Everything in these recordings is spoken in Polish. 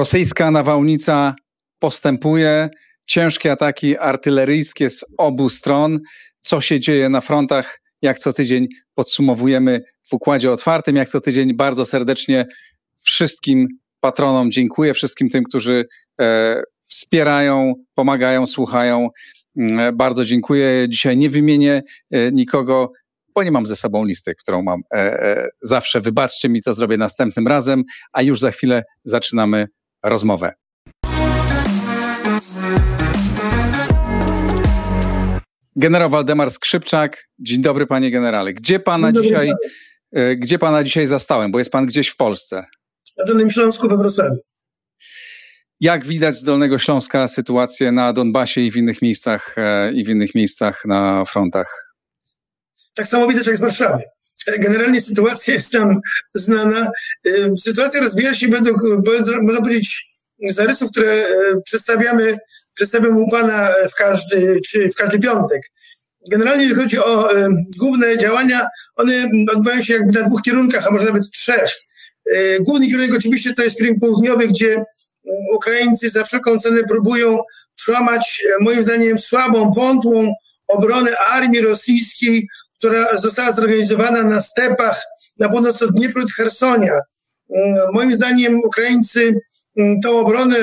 Rosyjska nawałnica postępuje, ciężkie ataki artyleryjskie z obu stron. Co się dzieje na frontach? Jak co tydzień podsumowujemy w układzie otwartym. Jak co tydzień bardzo serdecznie wszystkim patronom dziękuję, wszystkim tym, którzy e, wspierają, pomagają, słuchają. Mm, bardzo dziękuję. Dzisiaj nie wymienię e, nikogo, bo nie mam ze sobą listy, którą mam e, e, zawsze. Wybaczcie mi, to zrobię następnym razem, a już za chwilę zaczynamy rozmowę. Generał Waldemar Skrzypczak. Dzień dobry, panie generale. Gdzie pana dzisiaj, e, gdzie pana dzisiaj zastałem? Bo jest pan gdzieś w Polsce. Na Dolnym Śląsku we Wrocławiu. Jak widać z Dolnego Śląska sytuację na Donbasie i w innych miejscach e, i w innych miejscach na frontach? Tak samo widać jak w Warszawie. Generalnie sytuacja jest tam znana. E, sytuacja rozwija się według, można powiedzieć, zarysów, które przedstawiamy przedstawiam u Pana w każdy, czy w każdy piątek. Generalnie, jeżeli chodzi o y, główne działania, one odbywają się jakby na dwóch kierunkach, a może nawet trzech. Y, główny kierunek oczywiście to jest kierunek południowy, gdzie Ukraińcy za wszelką cenę próbują przełamać, moim zdaniem, słabą, wątłą obronę armii rosyjskiej, która została zorganizowana na stepach na północ od Dniepru i Hersonia. Moim zdaniem Ukraińcy tą obronę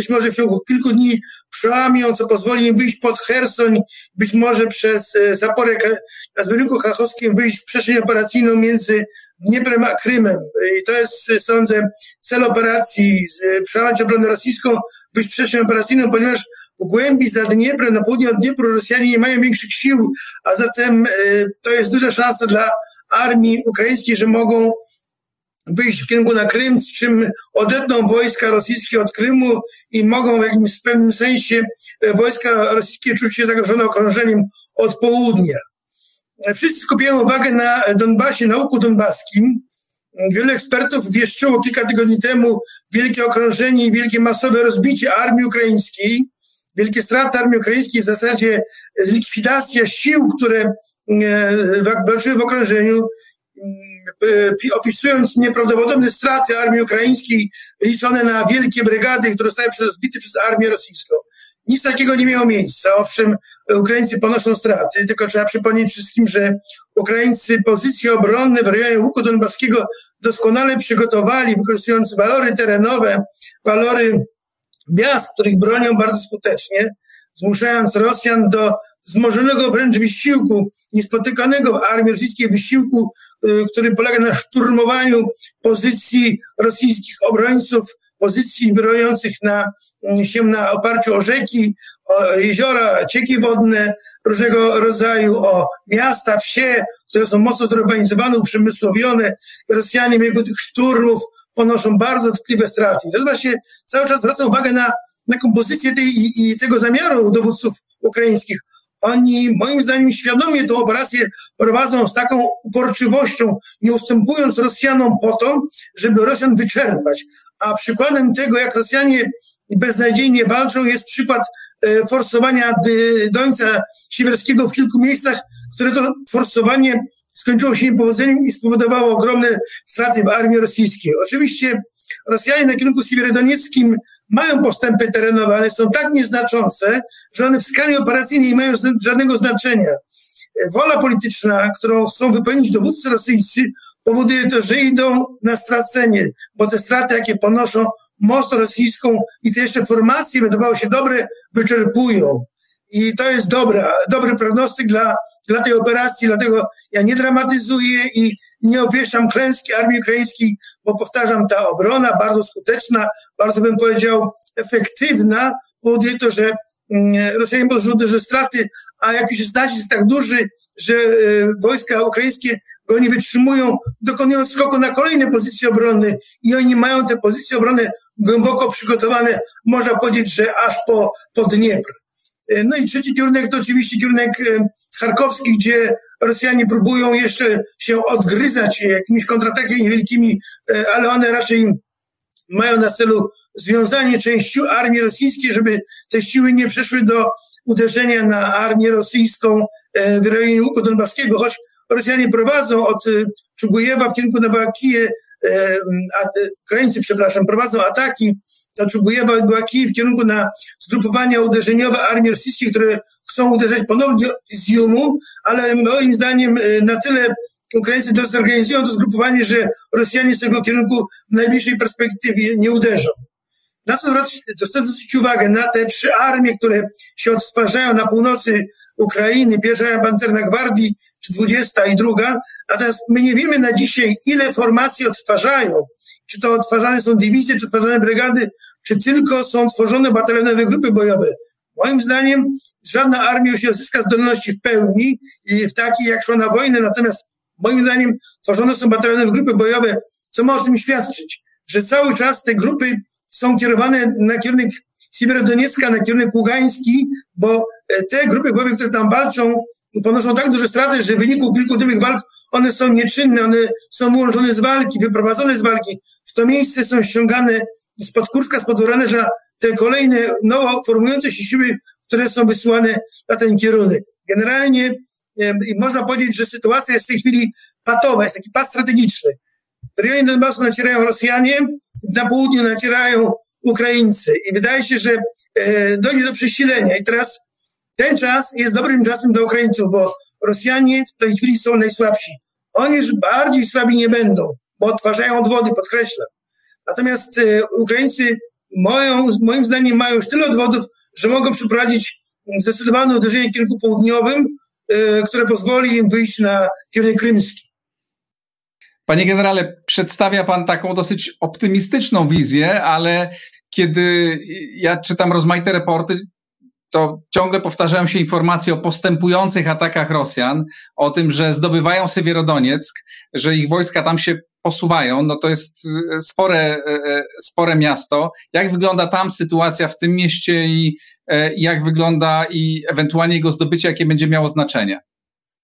być może w ciągu kilku dni przełamią, co pozwoli im wyjść pod Hersoń, być może przez e, Zaporek na Zbiorniku Chachowskim wyjść w przestrzeń operacyjną między Dnieprem a Krymem. I to jest, e, sądzę, cel operacji, e, przełamać obronę rosyjską, wyjść w przestrzeń operacyjną, ponieważ w głębi za Dnieprem, na południe od Dniepru Rosjanie nie mają większych sił, a zatem to jest duża szansa dla armii ukraińskiej, że mogą wyjść w kierunku na Krym, z czym odetną wojska rosyjskie od Krymu i mogą w jakimś pewnym sensie e, wojska rosyjskie czuć się zagrożone okrążeniem od południa. E, wszyscy skupiają uwagę na Donbasie, na łuku donbaskim. Wielu ekspertów wieszczyło kilka tygodni temu wielkie okrążenie i wielkie masowe rozbicie armii ukraińskiej, wielkie straty armii ukraińskiej, w zasadzie zlikwidacja sił, które e, walczyły w okrążeniu E, opisując nieprawdopodobne straty armii ukraińskiej liczone na wielkie brygady, które zostały zbite przez armię rosyjską. Nic takiego nie miało miejsca. Owszem, Ukraińcy ponoszą straty, tylko trzeba przypomnieć wszystkim, że Ukraińcy pozycje obronne w rejonie Łuku Donbaskiego doskonale przygotowali, wykorzystując walory terenowe, walory miast, których bronią bardzo skutecznie zmuszając Rosjan do wzmożonego wręcz wysiłku, niespotykanego w armii rosyjskiej wysiłku, y, który polega na szturmowaniu pozycji rosyjskich obrońców, pozycji broniących na, mm, się na oparciu o rzeki, o jeziora, cieki wodne różnego rodzaju, o miasta, wsie, które są mocno zurbanizowane, uprzemysłowione. Rosjanie mimo tych szturmów ponoszą bardzo tkliwe straty. To właśnie cały czas zwracam uwagę na na kompozycję tej, i, i tego zamiaru dowódców ukraińskich. Oni, moim zdaniem, świadomie tę operację prowadzą z taką uporczywością, nie ustępując Rosjanom po to, żeby Rosjan wyczerpać. A przykładem tego, jak Rosjanie beznadziejnie walczą, jest przykład e, forsowania Dońca Siewierskiego w kilku miejscach, które to forsowanie skończyło się niepowodzeniem i spowodowało ogromne straty w armii rosyjskiej. Oczywiście Rosjanie na kierunku siewierodonieckim mają postępy terenowe, ale są tak nieznaczące, że one w skali operacyjnej nie mają żadnego znaczenia. Wola polityczna, którą chcą wypełnić dowódcy rosyjscy, powoduje to, że idą na stracenie, bo te straty, jakie ponoszą moc rosyjską i te jeszcze formacje, wydawało się dobre, wyczerpują. I to jest dobra, dobry prognostyk dla, dla tej operacji, dlatego ja nie dramatyzuję i nie obwieszczam klęski armii ukraińskiej, bo powtarzam, ta obrona bardzo skuteczna, bardzo bym powiedział efektywna, powoduje to, że mm, Rosjanie ponoszą duże straty, a jak już jest tak duży, że e, wojska ukraińskie go nie wytrzymują, dokonują skoku na kolejne pozycje obronne i oni mają te pozycje obronne głęboko przygotowane, można powiedzieć, że aż po, po Dniepr. E, no i trzeci kierunek to oczywiście kierunek e, charkowski, gdzie Rosjanie próbują jeszcze się odgryzać jakimiś kontratakami niewielkimi, e, ale one raczej mają na celu związanie części armii rosyjskiej, żeby te siły nie przeszły do uderzenia na armię rosyjską w rejonie Łuku Donbaskiego, choć Rosjanie prowadzą od Czugujewa w kierunku Nawałkije Ukraińcy, przepraszam, prowadzą ataki znaczy była Kijów w kierunku na zgrupowania uderzeniowe armii rosyjskiej, które chcą uderzać ponownie z Jumu, ale moim zdaniem na tyle Ukraińcy zorganizują to zgrupowanie, że Rosjanie z tego kierunku w najbliższej perspektywie nie uderzą. Na co chcę zwrócić uwagę? Na te trzy armie, które się odtwarzają na północy Ukrainy, pierwsza pancerna gwardii, czy dwudziesta i druga, natomiast my nie wiemy na dzisiaj, ile formacji odtwarzają. Czy to odtwarzane są dywizje, czy odtwarzane brygady, czy tylko są tworzone batalionowe grupy bojowe. Moim zdaniem żadna armia już nie odzyska zdolności w pełni, w takiej jak szła na wojnę, natomiast moim zdaniem tworzone są batalionowe grupy bojowe, co ma o tym świadczyć, że cały czas te grupy są kierowane na kierunek Siewierdoniecka, na kierunek Ługański, bo e, te grupy bojowe, które tam walczą, ponoszą tak duże straty, że w wyniku kilku tych walk one są nieczynne, one są wyłączone z walki, wyprowadzone z walki. W to miejsce są ściągane spod Kurska, spod Oranerza te kolejne nowo formujące się siły, które są wysyłane na ten kierunek. Generalnie e, można powiedzieć, że sytuacja jest w tej chwili patowa, jest taki pad strategiczny. W rejonie Donbasu nacierają Rosjanie, na południu nacierają Ukraińcy i wydaje się, że e, dojdzie do przesilenia i teraz ten czas jest dobrym czasem dla Ukraińców, bo Rosjanie w tej chwili są najsłabsi. Oni już bardziej słabi nie będą, bo odtwarzają odwody, podkreślam. Natomiast e, Ukraińcy moją, moim zdaniem mają już tyle odwodów, że mogą przeprowadzić zdecydowane uderzenie w kierunku południowym, e, które pozwoli im wyjść na kierunek krymski. Panie generale, przedstawia pan taką dosyć optymistyczną wizję, ale kiedy ja czytam rozmaite reporty, to ciągle powtarzają się informacje o postępujących atakach Rosjan, o tym, że zdobywają Sewierodonieck, że ich wojska tam się posuwają. No to jest e, spore, e, e, spore miasto. Jak wygląda tam sytuacja w tym mieście i jak wygląda i ewentualnie jego zdobycie, jakie będzie miało znaczenie?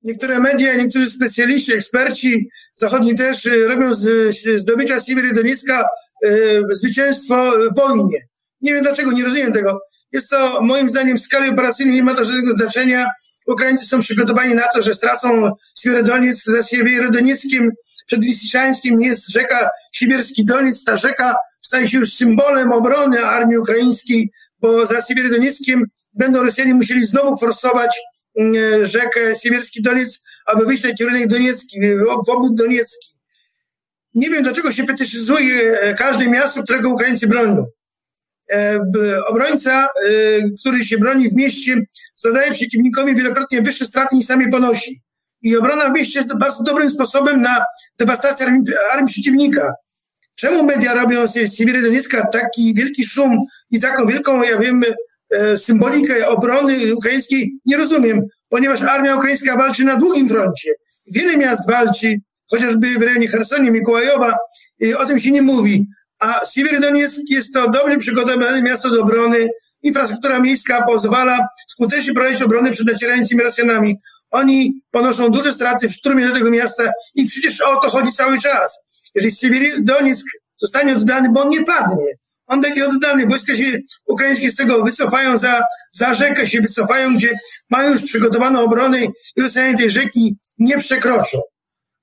Niektóre media, niektórzy specjaliści, eksperci zachodni też y, robią z zdobycia Sybierii Doniecka y, zwycięstwo w wojnie. Nie wiem dlaczego, nie rozumiem tego. Jest to moim zdaniem w skali operacyjnej nie ma to żadnego znaczenia. Ukraińcy są przygotowani na to, że stracą Siewierodonieck za Siewierodonieckiem przed Lisiczańskim jest rzeka Sibierski Doniec. Ta rzeka staje się już symbolem obrony armii ukraińskiej, bo za Siewierodonieckiem będą Rosjanie musieli znowu forsować rzekę Siewierski Doniec, aby na kierunek Doniecki, w obwód Doniecki. Nie wiem, dlaczego się fetyszyzuje e, każde miasto, którego Ukraińcy bronią. E, obrońca, który się broni w mieście, zadaje przeciwnikowi wielokrotnie wyższe straty niż sami ponosi. I obrona w mieście jest bardzo dobrym sposobem na dewastację armii, armii przeciwnika. Czemu media robią z Sibierii Doniecka taki wielki szum i taką wielką, ja wiem, E, symbolikę obrony ukraińskiej nie rozumiem, ponieważ armia ukraińska walczy na długim froncie. Wiele miast walczy, chociażby w rejonie Hersonia, Mikołajowa, o tym się nie mówi. A Siewierodoniec jest to dobrze przygotowane miasto do obrony. Infrastruktura miejska pozwala skutecznie prowadzić obronę przed nacierającymi Rosjanami. Oni ponoszą duże straty w szturmie do tego miasta i przecież o to chodzi cały czas. Jeżeli Siewierodoniec zostanie oddany, bo on nie padnie, on będzie oddany. Wojska się ukraińskie z tego wycofają, za, za rzekę się wycofają, gdzie mają już przygotowaną obronę i Rosjanie tej rzeki nie przekroczą.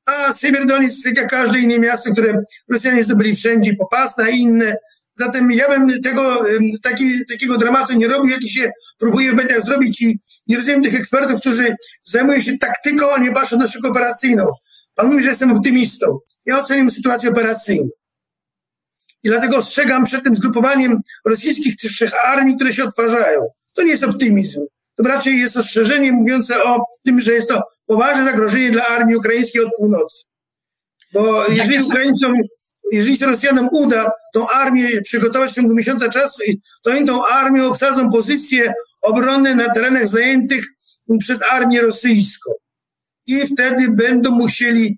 A Syberdoniec, tak jak każde inne miasto, które Rosjanie zdobyli wszędzie, Popasna i inne. Zatem ja bym tego, taki, takiego dramatu nie robił, jaki się próbuje w mediach zrobić i nie rozumiem tych ekspertów, którzy zajmują się taktyką, a nie patrzą na sztukę operacyjną. Pan mówi, że jestem optymistą. Ja oceniam sytuację operacyjną. I dlatego ostrzegam przed tym zgrupowaniem rosyjskich trzech armii, które się odtwarzają. To nie jest optymizm. To raczej jest ostrzeżenie mówiące o tym, że jest to poważne zagrożenie dla armii ukraińskiej od północy. Bo jeżeli Ukraińcom, jeżeli się Rosjanom uda tą armię przygotować w ciągu miesiąca czasu, to oni tą armią obsadzą pozycje obronne na terenach zajętych przez armię rosyjską. I wtedy będą musieli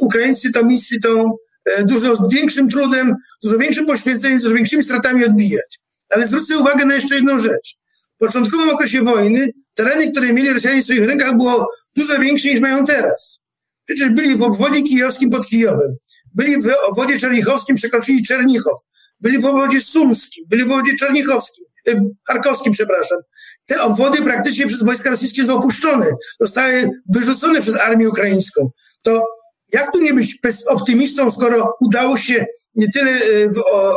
Ukraińcy tą misję, tą dużo z większym trudem, dużo większym poświęceniem, dużo większymi stratami odbijać. Ale zwrócę uwagę na jeszcze jedną rzecz. W początkowym okresie wojny tereny, które mieli Rosjanie w swoich rękach, było dużo większe niż mają teraz. Przecież byli w obwodzie kijowskim pod Kijowem, byli w obwodzie czernichowskim, przekroczyli Czernichow, byli w obwodzie sumskim, byli w obwodzie czernichowskim, e, charkowskim, przepraszam. Te obwody praktycznie przez wojska rosyjskie są opuszczone, zostały wyrzucone przez armię ukraińską. To jak tu nie być optymistą, skoro udało się nie tyle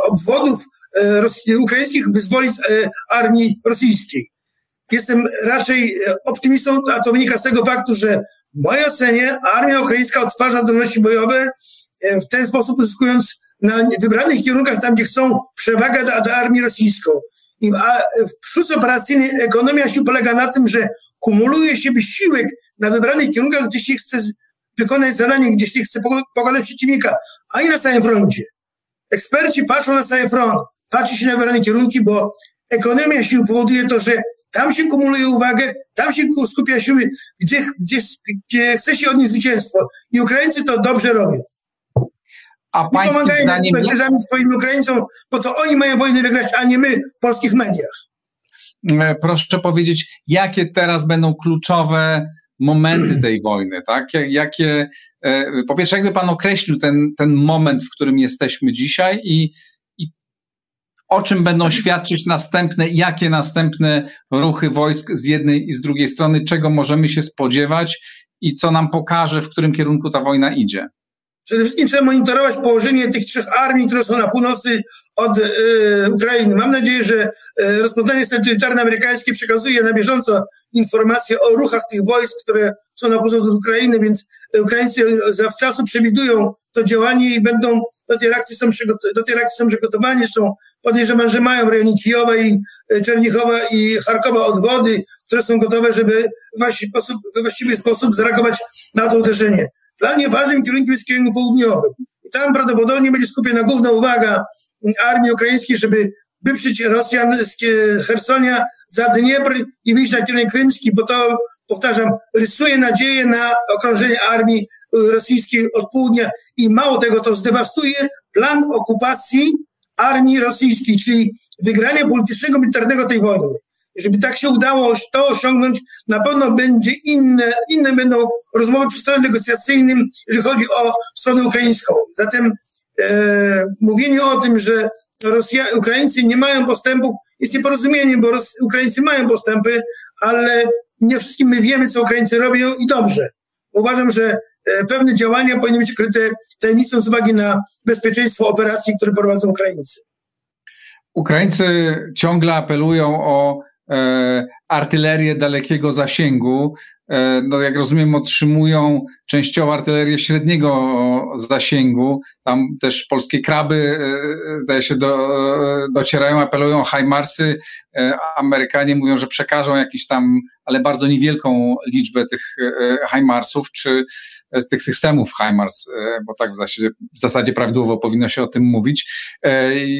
obwodów ukraińskich wyzwolić armii rosyjskiej? Jestem raczej optymistą, a to wynika z tego faktu, że w mojej ocenie armia ukraińska odtwarza zdolności bojowe w ten sposób uzyskując na wybranych kierunkach, tam gdzie chcą, przewagę nad armią rosyjską. I, a operacyjnej ekonomia sił polega na tym, że kumuluje się wysiłek na wybranych kierunkach, gdzie się chce wykonać zadanie, gdzie się chce pokonać przeciwnika, a nie na całym froncie. Eksperci patrzą na cały front, patrzy się na wybrane kierunki, bo ekonomia sił powoduje to, że tam się kumuluje uwagę, tam się skupia siły, gdzie, gdzie, gdzie chce się odnieść zwycięstwo. I Ukraińcy to dobrze robią. A I pomagają zdaniem... ekspertyzami swoim Ukraińcom, bo to oni mają wojnę wygrać, a nie my w polskich mediach. E, proszę powiedzieć, jakie teraz będą kluczowe momenty tej wojny, tak? Jakie, e, po pierwsze, jakby pan określił ten, ten moment, w którym jesteśmy dzisiaj i, i o czym będą świadczyć następne, jakie następne ruchy wojsk z jednej i z drugiej strony, czego możemy się spodziewać i co nam pokaże, w którym kierunku ta wojna idzie? Przede wszystkim trzeba monitorować położenie tych trzech armii, które są na północy od y, Ukrainy. Mam nadzieję, że y, rozpoznanie satelitarne amerykańskie przekazuje na bieżąco informacje o ruchach tych wojsk, które są na północy od Ukrainy, więc Ukraińcy zawczasu przewidują to działanie i będą do tej reakcji są, do tej reakcji są przygotowani. Zresztą podejrzewam, że mają w rejonie Kijowa i Czernichowa i Charkowa odwody, które są gotowe, żeby w właściwy sposób zareagować na to uderzenie. Dla mnie ważnym kierunkiem jest kierunek południowy. I tam prawdopodobnie będzie skupiona główna uwaga armii ukraińskiej, żeby wyprzeć Rosjan z Hersonia za Dniepr i wyjść na kierunek krymski, bo to, powtarzam, rysuje nadzieję na okrążenie armii rosyjskiej od południa i mało tego, to zdewastuje plan okupacji armii rosyjskiej, czyli wygrania politycznego, militarnego tej wojny. Jeżeli tak się udało to osiągnąć, na pewno będzie inne, inne będą rozmowy przy stole negocjacyjnym, jeżeli chodzi o stronę ukraińską. Zatem e, mówienie o tym, że Rosja, Ukraińcy nie mają postępów, jest nieporozumienie, bo Ros, Ukraińcy mają postępy, ale nie wszystkim my wiemy, co Ukraińcy robią i dobrze. Uważam, że e, pewne działania powinny być kryte tajemnicą z uwagi na bezpieczeństwo operacji, które prowadzą Ukraińcy. Ukraińcy ciągle apelują o E, artylerię dalekiego zasięgu. E, no, jak rozumiem, otrzymują częściowo artylerię średniego zasięgu. Tam też polskie kraby, e, zdaje się, do, docierają, apelują o HIMARSy. Amerykanie mówią, że przekażą jakiś tam, ale bardzo niewielką liczbę tych HIMARSów, czy z tych systemów HIMARS, bo tak w zasadzie, w zasadzie prawidłowo powinno się o tym mówić.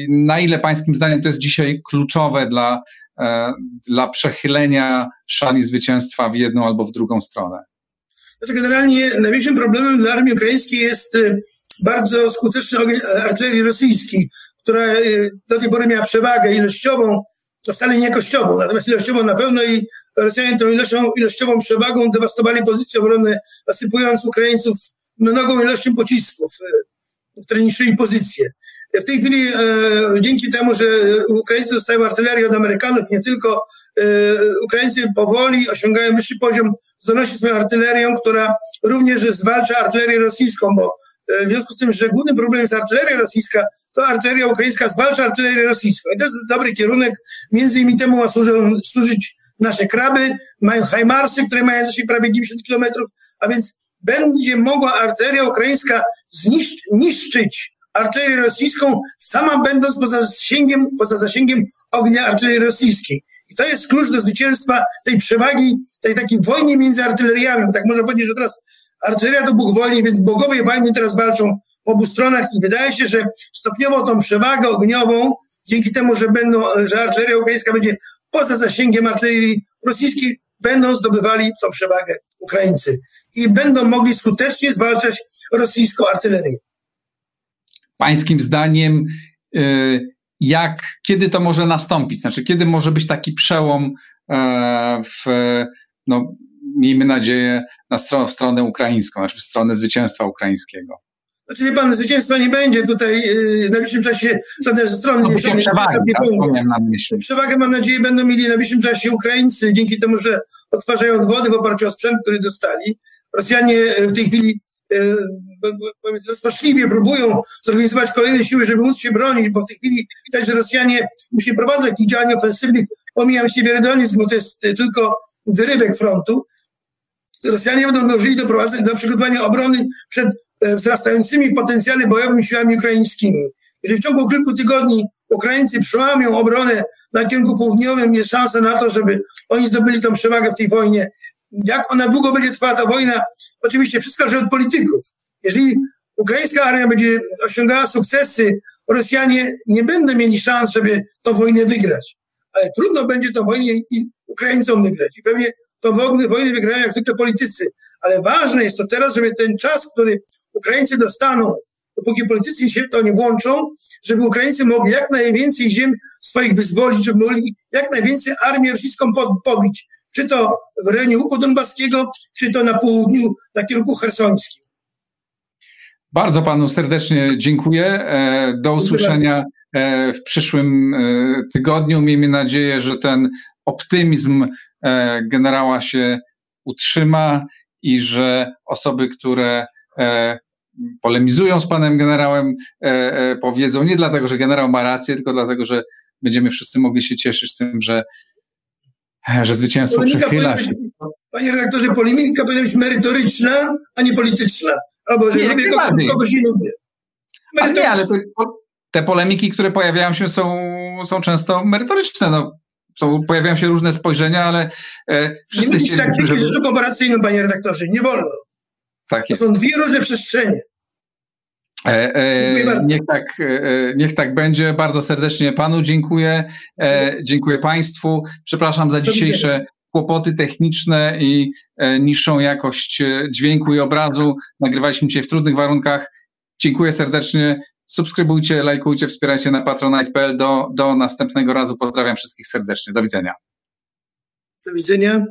Na ile pańskim zdaniem to jest dzisiaj kluczowe dla E, dla przechylenia szali zwycięstwa w jedną albo w drugą stronę? Znaczy generalnie największym problemem dla armii ukraińskiej jest e, bardzo skuteczny ogień artylerii rosyjskiej, która e, do tej pory miała przewagę ilościową, to wcale nie jakościową, natomiast ilościową na pewno i Rosjanie tą ilością, ilościową przewagą dewastowali pozycje obronne, zasypując Ukraińców mnogą ilością pocisków, które niszczyli pozycje. W tej chwili e, dzięki temu, że Ukraińcy dostają artylerię od Amerykanów, nie tylko e, Ukraińcy powoli osiągają wyższy poziom zdolności swoją artylerią, która również zwalcza artylerię rosyjską, bo e, w związku z tym, że głównym problemem jest artyleria rosyjska, to artyleria ukraińska zwalcza artylerię rosyjską. I to jest dobry kierunek. Między innymi temu ma służyć nasze kraby, mają hajmarsy, które mają zasięg prawie 90 kilometrów, a więc będzie mogła artyleria ukraińska zniszczyć artylerię rosyjską, sama będąc poza zasięgiem, poza zasięgiem ognia artylerii rosyjskiej. I to jest klucz do zwycięstwa tej przewagi, tej takiej wojny między artyleriami. Tak można powiedzieć, że teraz artyleria to Bóg wojny, więc bogowie wojny teraz walczą po obu stronach i wydaje się, że stopniowo tą przewagę ogniową, dzięki temu, że będą, że artyleria ukraińska będzie poza zasięgiem artylerii rosyjskiej, będą zdobywali tą przewagę Ukraińcy i będą mogli skutecznie zwalczać rosyjską artylerię pańskim zdaniem, y, jak, kiedy to może nastąpić? Znaczy, kiedy może być taki przełom e, w, no, miejmy nadzieję, na stronę, w stronę ukraińską, znaczy w stronę zwycięstwa ukraińskiego? Znaczy, wie pan, zwycięstwa nie będzie tutaj yy, w najbliższym czasie żadnej ze stron. No, nie, tak, na myśli. Przewagę, mam nadzieję, będą mieli w najbliższym czasie Ukraińcy, dzięki temu, że odtwarzają odwody w oparciu o sprzęt, który dostali. Rosjanie w tej chwili rozpaczliwie próbują zorganizować kolejne siły, żeby móc się bronić, bo w tej chwili widać, że Rosjanie już nie prowadzą jakichś działań ofensywnych, pomijam się wielodomizm, bo to jest tylko wyrywek frontu. Rosjanie będą dążyli do, do przygotowania obrony przed e, wzrastającymi potencjalnie bojowymi siłami ukraińskimi. Jeżeli w ciągu kilku tygodni Ukraińcy przełamią obronę na kierunku południowym, jest szansa na to, żeby oni zdobyli tą przewagę w tej wojnie. Jak ona długo będzie trwała ta wojna? Oczywiście wszystko zależy od polityków. Jeżeli ukraińska armia będzie osiągała sukcesy, Rosjanie nie będą mieli szans, żeby tę wojnę wygrać. Ale trudno będzie tę wojnę i Ukraińcom wygrać. I pewnie tą wojnę, wygrają jak zwykle politycy. Ale ważne jest to teraz, żeby ten czas, który Ukraińcy dostaną, dopóki politycy się to nie włączą, żeby Ukraińcy mogli jak najwięcej ziem swoich wyzwolić, żeby mogli jak najwięcej armię rosyjską pobić. Czy to w rejonie Łuku Donbaskiego, czy to na południu, na kierunku hersońskim. Bardzo panu serdecznie dziękuję. E, do usłyszenia e, w przyszłym e, tygodniu. Miejmy nadzieję, że ten optymizm generała się utrzyma i że osoby, które polemizują z panem generałem, powiedzą nie dlatego, że generał ma rację, tylko dlatego, że będziemy wszyscy mogli się cieszyć tym, że, że zwycięstwo polemika przechyla się. Panie redaktorze, polemika powinna być merytoryczna, a nie polityczna. Albo że nie, lubię kogoś, kogoś nie lubię. Ale nie, ale te, te, polemiki, które pojawiają się są, są często merytoryczne. No, są, pojawiają się różne spojrzenia, ale e, wszyscy... Nie tak taktyki żeby... komparacyjną, panie redaktorze, nie wolno. Tak jest. To są dwie różne przestrzenie. E, e, niech, tak, e, e, niech tak będzie. Bardzo serdecznie panu dziękuję. E, dziękuję państwu. Przepraszam za dzisiejsze kłopoty techniczne i e, niższą jakość dźwięku i obrazu. Nagrywaliśmy dzisiaj w trudnych warunkach. Dziękuję serdecznie. Subskrybujcie, lajkujcie, wspierajcie na patronite.pl. Do, do następnego razu. Pozdrawiam wszystkich serdecznie. Do widzenia. Do widzenia.